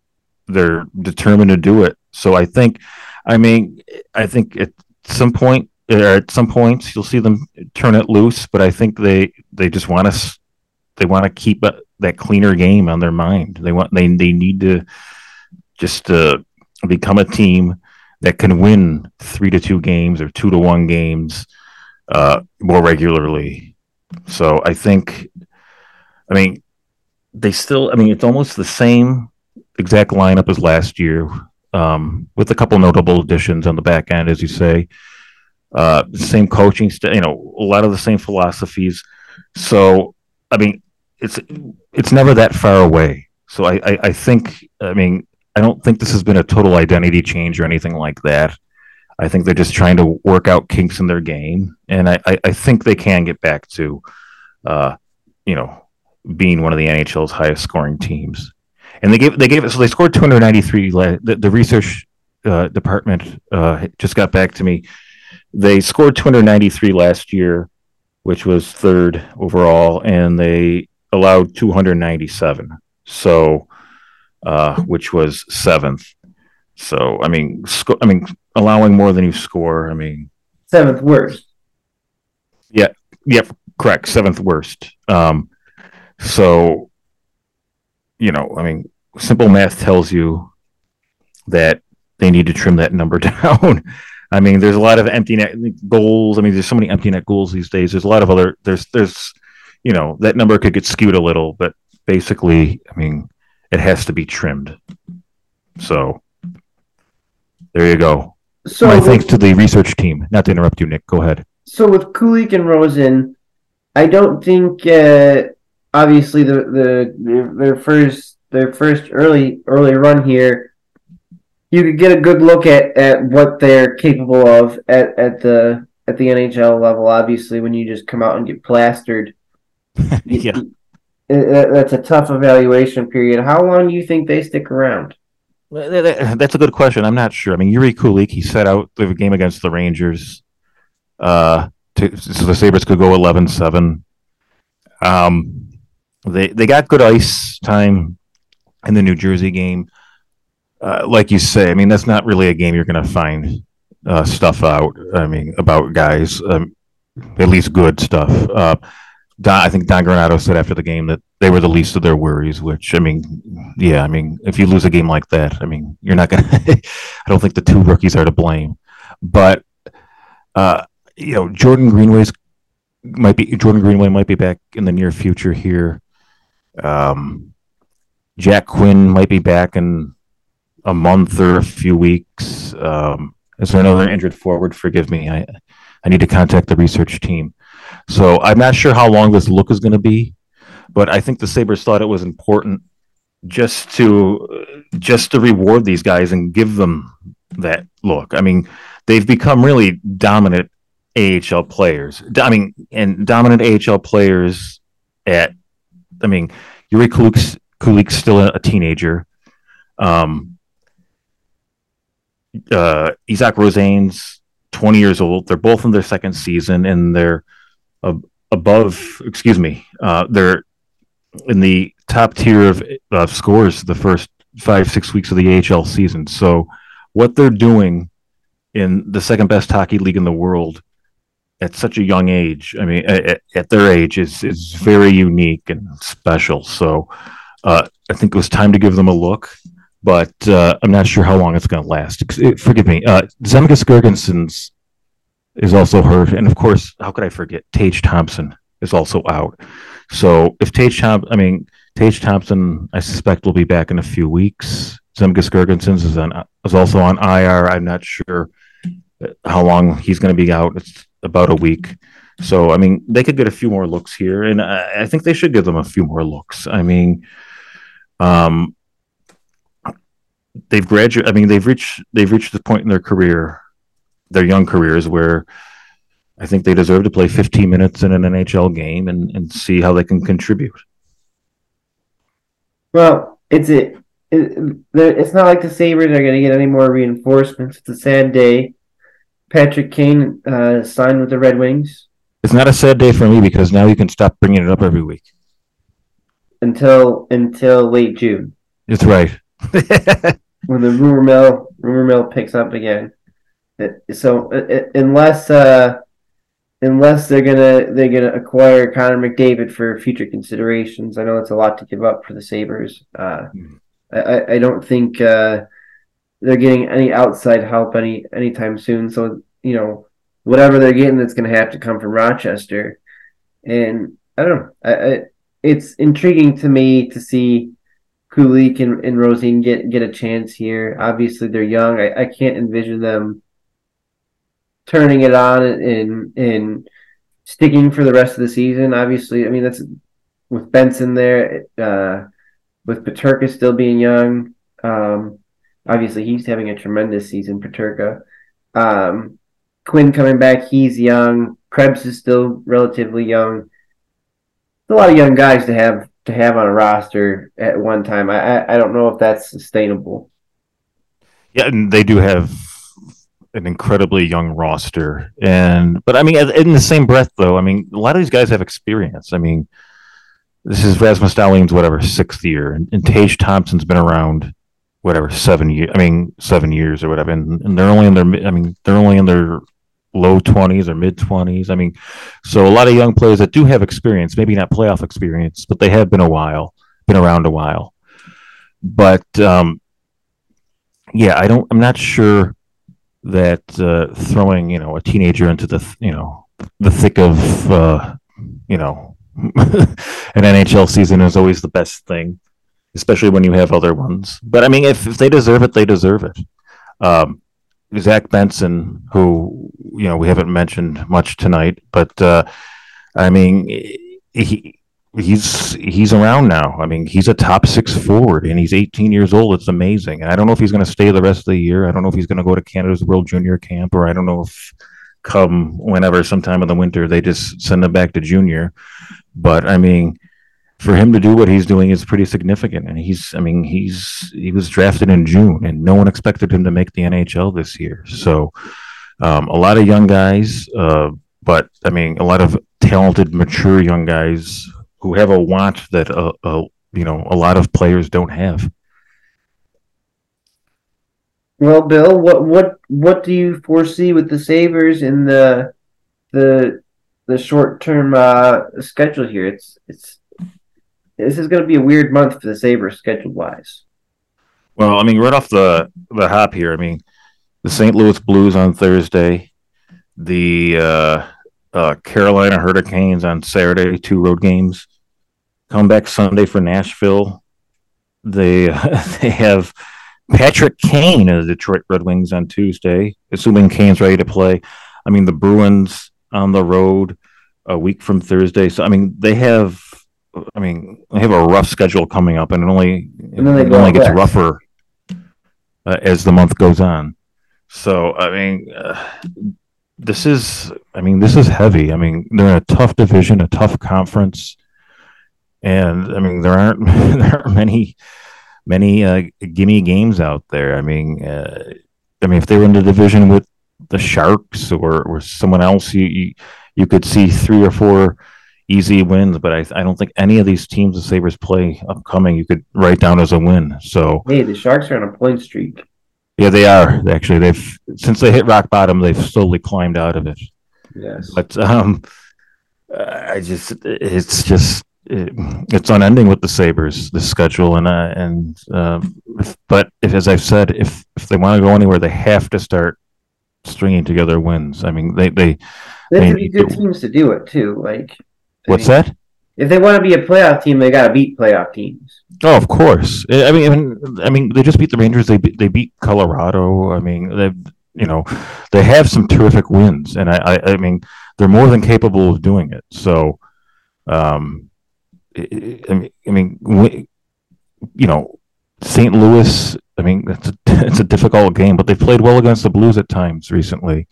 they're determined to do it. So I think, I mean, I think at some point, or at some points, you'll see them turn it loose. But I think they they just want us, they want to keep a, that cleaner game on their mind. They want they they need to just uh, become a team that can win three to two games or two to one games uh, more regularly. So I think, I mean, they still. I mean, it's almost the same exact lineup as last year, um, with a couple notable additions on the back end, as you say. Uh, same coaching, st- you know, a lot of the same philosophies. So, I mean, it's it's never that far away. So I, I, I think, I mean, I don't think this has been a total identity change or anything like that. I think they're just trying to work out kinks in their game, and I, I, I think they can get back to, uh, you know, being one of the NHL's highest scoring teams and they gave they gave it so they scored 293. The, the research uh, department uh, just got back to me. They scored 293 last year, which was third overall, and they allowed 297. So, uh, which was seventh. So I mean, sco- I mean, allowing more than you score. I mean, seventh worst. Yeah. Yep. Yeah, correct. Seventh worst. Um, so you know, I mean, simple math tells you that they need to trim that number down. I mean, there's a lot of empty net goals. I mean, there's so many empty net goals these days. There's a lot of other. There's there's, you know, that number could get skewed a little, but basically, I mean, it has to be trimmed. So there you go. So My with, thanks to the research team. Not to interrupt you, Nick. Go ahead. So with Kulich and Rosen, I don't think uh, obviously the, the their first their first early early run here, you could get a good look at, at what they're capable of at, at the at the NHL level. Obviously, when you just come out and get plastered, yeah, that's a tough evaluation period. How long do you think they stick around? That's a good question. I'm not sure. I mean, Jiri Kulich, he set out the game against the Rangers. Uh, to, so the Sabres could go 11 7. Um, they they got good ice time in the New Jersey game. Uh, like you say, I mean that's not really a game you're going to find uh, stuff out. I mean about guys, um, at least good stuff. Uh, Don, I think Don Granato said after the game that they were the least of their worries. Which I mean, yeah, I mean, if you lose a game like that, I mean, you're not gonna. I don't think the two rookies are to blame, but uh, you know, Jordan Greenway's might be Jordan Greenway might be back in the near future here. Um, Jack Quinn might be back in a month or a few weeks. Um, is there another injured forward? Forgive me. I I need to contact the research team. So I'm not sure how long this look is going to be, but I think the Sabres thought it was important just to just to reward these guys and give them that look. I mean, they've become really dominant AHL players. I mean, and dominant AHL players at I mean, Jiri Kulich's, Kulich's still a, teenager. Um, uh, Isak Rosen's 20 years old. They're both in their second season, and they're above, excuse me, uh, they're in the top tier of, of scores the first five, six weeks of the AHL season. So, what they're doing in the second best hockey league in the world at such a young age, I mean, at, at their age, is, is very unique and special. So, uh, I think it was time to give them a look but uh, I'm not sure how long it's going to last. Forgive me. Uh, Zemgus Girgensons is also hurt, and of course, how could I forget? Tage Thompson is also out. So if Tage Thompson, I mean Tage Thompson, I suspect will be back in a few weeks. Zemgus Girgensons is on is also on IR. I'm not sure how long he's going to be out. It's about a week. So I mean, they could get a few more looks here, and I, I think they should give them a few more looks. I mean, um, they've graduated. I mean, they've reached they've reached the point in their career, their young careers, where I think they deserve to play 15 minutes in an NHL game and, and see how they can contribute. Well, it's it, it it's not like the Sabres are going to get any more reinforcements. It's a sad day. Patrick Kane uh, signed with the Red Wings. It's not a sad day for me because now you can stop bringing it up every week. Until until late June. It's right. when the rumor mill rumor mill picks up again. So unless uh, unless they're gonna they're gonna acquire Connor McDavid for future considerations, I know it's a lot to give up for the Sabres. Uh, mm. I, I don't think uh, they're getting any outside help any anytime soon. So you know whatever they're getting, that's going to have to come from Rochester. And I don't know. I, I, it's intriguing to me to see Kulich and, and Rosen get get a chance here. Obviously, they're young. I, I can't envision them turning it on and and sticking for the rest of the season. Obviously, I mean that's with Benson there, uh, with Peterka still being young. Um, obviously, he's having a tremendous season. Peterka, um, Quinn coming back, he's young. Krebs is still relatively young. a lot of young guys to have to have on a roster at one time. I I don't know if that's sustainable. Yeah, and they do have an incredibly young roster, and but I mean, in the same breath, though, I mean, a lot of these guys have experience. I mean, this is Rasmus Dahlin's whatever sixth year, and, and Tage Thompson's been around whatever seven years. I mean, seven years or whatever, and, and they're only in their. I mean, they're only in their low 20s or mid 20s. I mean, so a lot of young players that do have experience, maybe not playoff experience, but they have been a while, been around a while. But um, yeah, I don't. I'm not sure that uh, throwing you know a teenager into the you know the thick of uh, you know an NHL season is always the best thing, especially when you have other ones. But I mean, if, if they deserve it, they deserve it. Um, Zach Benson, who you know we haven't mentioned much tonight, but uh, I mean he he's he's around now. I mean he's a top six forward, and he's 18 years old. It's amazing. And I don't know if he's going to stay the rest of the year. I don't know if he's going to go to Canada's World Junior Camp, or I don't know if come whenever sometime in the winter they just send him back to junior. But I mean for him to do what he's doing is pretty significant. And he's, I mean, he's he was drafted in June, and no one expected him to make the NHL this year. So, um, a lot of young guys, uh, but I mean, a lot of talented, mature young guys who have a want that uh, uh, you know a lot of players don't have. Well, Bill, what what what do you foresee with the Sabres in the the the short term uh, schedule here. It's it's this is going to be a weird month for the Sabres schedule wise. Well, I mean, right off the the hop here, I mean, the St. Louis Blues on Thursday, the uh, uh, Carolina Hurricanes on Saturday, two road games. Come back Sunday for Nashville. They they have Patrick Kane of the Detroit Red Wings on Tuesday, assuming Kane's ready to play. I mean, the Bruins on the road a week from Thursday. So I mean, they have. I mean, they have a rough schedule coming up, and it only And it only gets west. rougher uh, as the month goes on. So I mean, uh, this is. I mean, this is heavy. I mean, they're in a tough division, a tough conference, and I mean, there aren't there aren't many many uh, gimme games out there. I mean, uh, I mean, if they were in the division with the Sharks or, or someone else, you, you you could see three or four easy wins. But I I don't think any of these teams the Sabres play upcoming you could write down as a win. So Hey, the Sharks are on a point streak. Yeah, they are actually. They've since they hit rock bottom, they've slowly climbed out of it. Yes. But um, I just it's just it, it's unending with the Sabres, the schedule, and uh, and um, if, but if as I've said, if if they want to go anywhere, they have to start stringing together wins. I mean, they they They have to be good teams to do it too. Like what's mean, that? If they want to be a playoff team, they got to beat playoff teams. Oh, of course. I mean, I mean, they just beat the Rangers. They they beat Colorado. I mean, they you know they have some terrific wins, and I, I I mean they're more than capable of doing it. So, um, I mean, I mean, you know, St. Louis. I mean, it's a, it's a difficult game, but they played well against the Blues at times recently.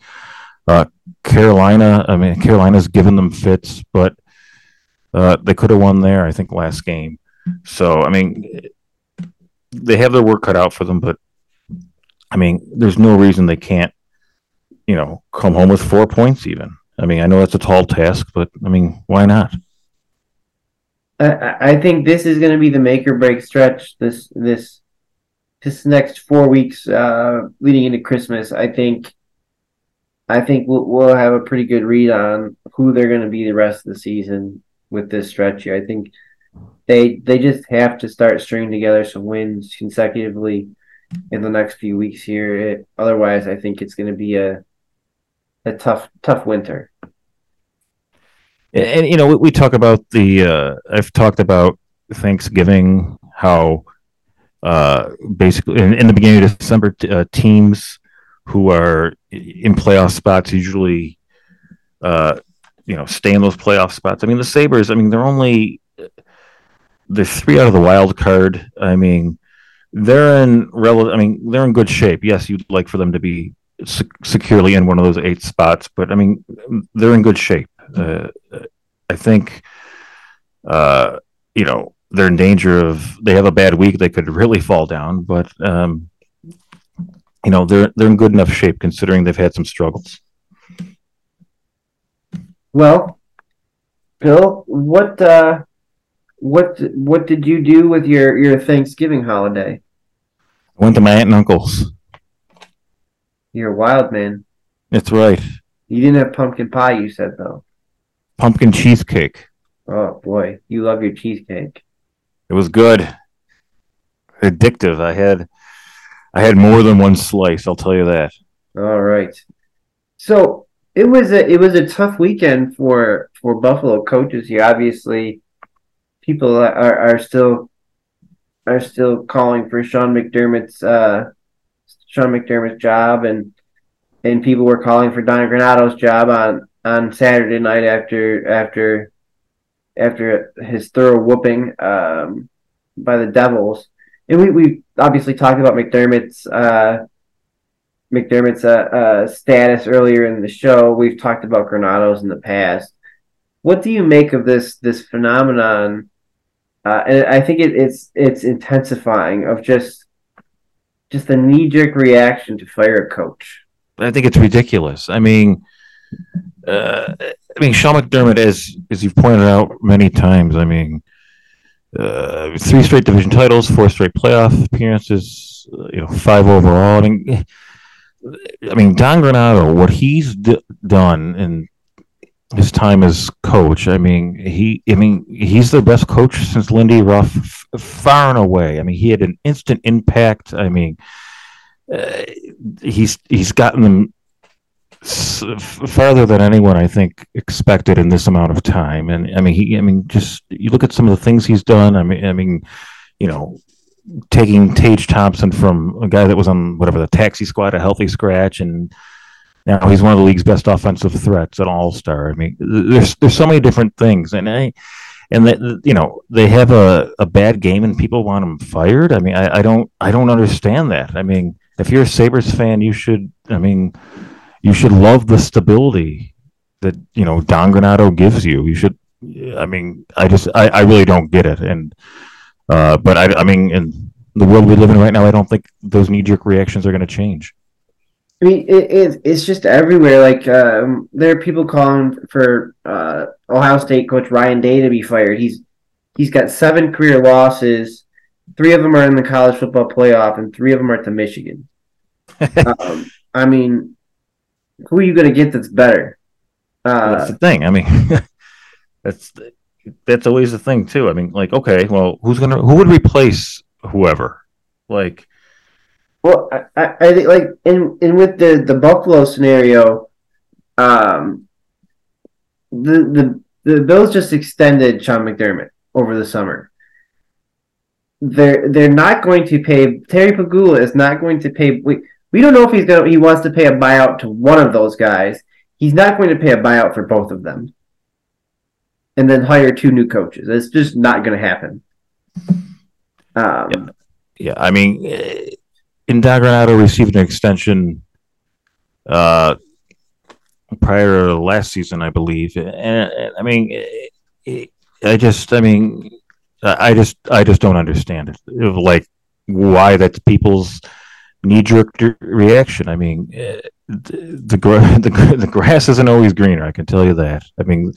Uh, Carolina. I mean, Carolina's given them fits, but uh, they could have won there. I think last game. So, I mean, they have their work cut out for them, but I mean, there's no reason they can't, you know, come home with four points even. I mean, I know that's a tall task, but I mean, why not? I- I, think this is going to be the make or break stretch. This this this next four weeks uh, leading into Christmas. I think I think we'll, we'll have a pretty good read on who they're going to be the rest of the season with this stretch here. I think they they just have to start stringing together some wins consecutively in the next few weeks here. It, otherwise, I think it's going to be a a tough tough winter. And, and, you know, we, we talk about the. Uh, I've talked about Thanksgiving, how uh, basically in, in the beginning of December, t- uh, teams who are in playoff spots usually, uh, you know, stay in those playoff spots. I mean, the Sabres. I mean, they're only they're three out of the wild card. I mean, they're in rel- I mean, they're in good shape. Yes, you'd like for them to be sec- securely in one of those eight spots, but I mean, they're in good shape. Uh, I think, uh, you know, they're in danger of they have a bad week. They could really fall down, but um, you know, they're they're in good enough shape considering they've had some struggles. Well, Bill, what uh, what what did you do with your your Thanksgiving holiday? I went to my aunt and uncle's. You're a wild man. That's right, You didn't have pumpkin pie, you said though. pumpkin cheesecake. Oh boy, you love your cheesecake. It was good, addictive. I had I had more than one slice. I'll tell you that. All right. So it was a it was a tough weekend for for Buffalo coaches here. Obviously, people are are still are still calling for Sean McDermott's uh Sean McDermott's job and and people were calling for Don Granato's job on on Saturday night after after after his thorough whooping um, by the Devils. And we, we obviously talked about McDermott's uh, McDermott's uh, uh, status earlier in the show. We've talked about Granato's in the past. What do you make of this this phenomenon? Uh, and I think it, it's it's intensifying of just just a knee jerk reaction to fire a coach. I think it's ridiculous. I mean, uh, I mean, Sean McDermott, as as you've pointed out many times, I mean, uh, three straight division titles, four straight playoff appearances, uh, you know, five overall. I mean, I mean, Don Granato, what he's d- done, and his time as coach. I mean, he, I mean, he's the best coach since Lindy Ruff, f- far and away. I mean, he had an instant impact. I mean, uh, he's he's gotten them farther than anyone I think expected in this amount of time. And I mean, he, I mean, just you look at some of the things he's done. I mean, I mean, you know, taking Tage Thompson from a guy that was on whatever the taxi squad, a healthy scratch, and now he's one of the league's best offensive threats, an all star. I mean, there's there's so many different things, and I and that you know they have a, a bad game and people want him fired. I mean, I, I don't I don't understand that. I mean, if you're a Sabres fan, you should. I mean you should love the stability that you know Don Granato gives you. You should. I mean, I just I, I really don't get it, and uh, but I I mean in the world we live in right now, I don't think those knee jerk reactions are going to change. I mean, it, it, it's just everywhere. Like um, there are people calling for uh, Ohio State coach Ryan Day to be fired. He's he's got seven career losses. Three of them are in the college football playoff, and three of them are to Michigan. um, I mean, who are you going to get that's better? Uh, that's the thing. I mean, that's that's always the thing too. I mean, like, okay, well, who's gonna who would replace whoever? Like, well, I, I think like in in with the the Buffalo scenario, um, the the the Bills just extended Sean McDermott over the summer. They're they're not going to pay Terry Pegula is not going to pay. We, we don't know if he's to he wants to pay a buyout to one of those guys. He's not going to pay a buyout for both of them. And then hire two new coaches. It's just not going to happen. Um, yeah. yeah, I mean, eh, in Granato received an extension uh, prior to last season, I believe. And, and I mean, it, it, I just, I mean, I just, I just don't understand it. Like why that's people's knee jerk reaction. I mean, the, the, the grass isn't always greener. I can tell you that. I mean,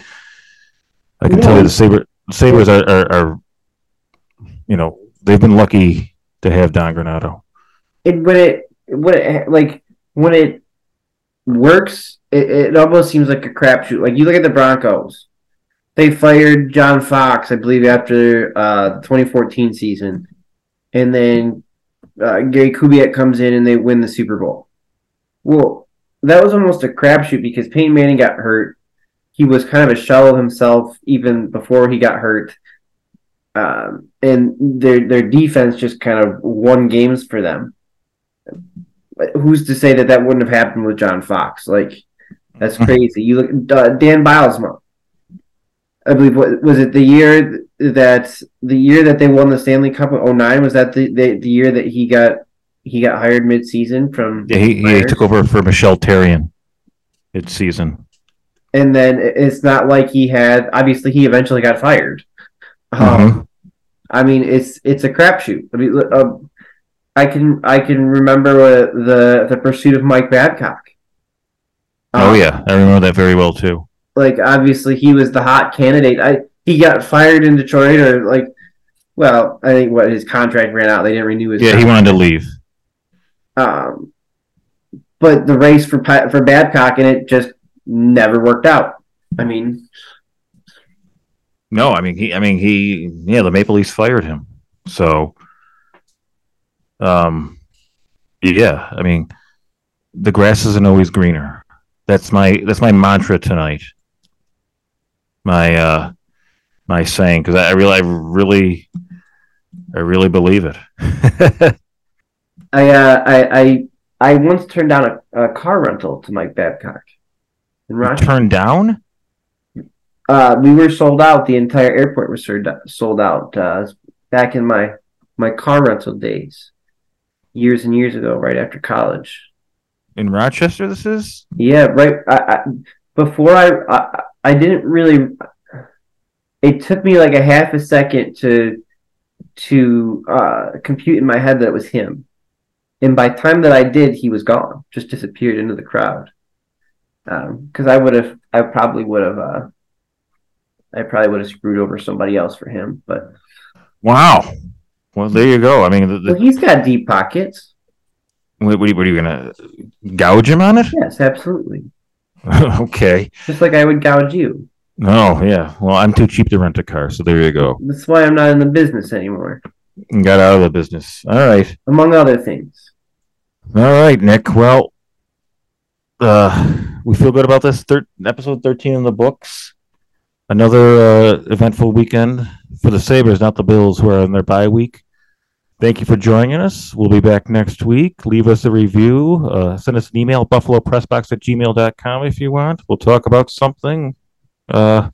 I can tell you the saber sabres are, are, are, you know, they've been lucky to have Don Granato. It when it when it like when it works, it, it almost seems like a crapshoot. Like you look at the Broncos, they fired John Fox, I believe, after uh, the 2014 season, and then uh, Gary Kubiak comes in and they win the Super Bowl. Well, that was almost a crapshoot because Peyton Manning got hurt. He was kind of a shell of himself even before he got hurt. Um, and their their defense just kind of won games for them. Who's to say that that wouldn't have happened with John Fox? Like that's hmm. crazy. You look uh, Dan Bylsma. I believe what was it the year that the year that they won the Stanley Cup in 09 was that the, the, the year that he got he got hired mid-season from yeah he, he took over for Michel Therrien mid-season and then it's not like he had obviously he eventually got fired um, mm-hmm. um, I mean it's it's a crapshoot I mean uh, I can I can remember the the pursuit of Mike Babcock oh um, yeah I remember that very well too like obviously he was the hot candidate I he got fired in Detroit or like well, I think what his contract ran out. They didn't renew his. Yeah, contract. he wanted to leave. Um, but the race for for Babcock and it just never worked out. I mean, no, I mean he, I mean he, yeah, the Maple Leafs fired him. So, um, yeah, I mean, the grass isn't always greener. That's my that's my mantra tonight. My uh, my saying because I really, I really, I really believe it. I, uh, I, I, I once turned down a, a car rental to Mike Babcock. In Rochester. Turned down? Uh, we were sold out. The entire airport was sold out. Uh, back in my my car rental days, years and years ago, right after college. In Rochester, this is. Yeah, right. I, I before I, I I didn't really it took me like a half a second to to uh, compute in my head that it was him. And by the time that I did, he was gone, just disappeared into the crowd. Because um, I would have, I probably would have, uh, I probably would have screwed over somebody else for him. But wow, well there you go. I mean, the, the... Well, he's got deep pockets. What, what, are you, you gonna gouge him on it? Yes, absolutely. okay. Just like I would gouge you. Oh yeah. Well, I'm too cheap to rent a car, so there you go. That's why I'm not in the business anymore, Got out of the business. All right. among other things. All right, Nick. Well, uh, we feel good about this. Thir- episode 13 in the books. Another uh, eventful weekend for the Sabres, not the Bills, who are in their bye week. Thank you for joining us. We'll be back next week. Leave us a review. Uh, send us an email, buffalopressbox at gmail.com if you want. We'll talk about something. Uh,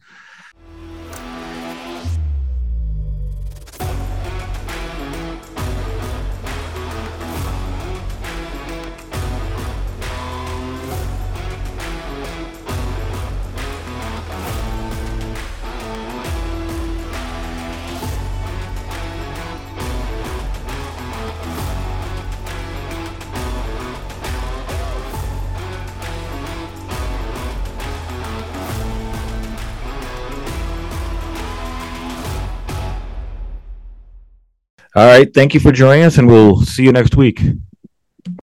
all right. Thank you for joining us, and we'll see you next week.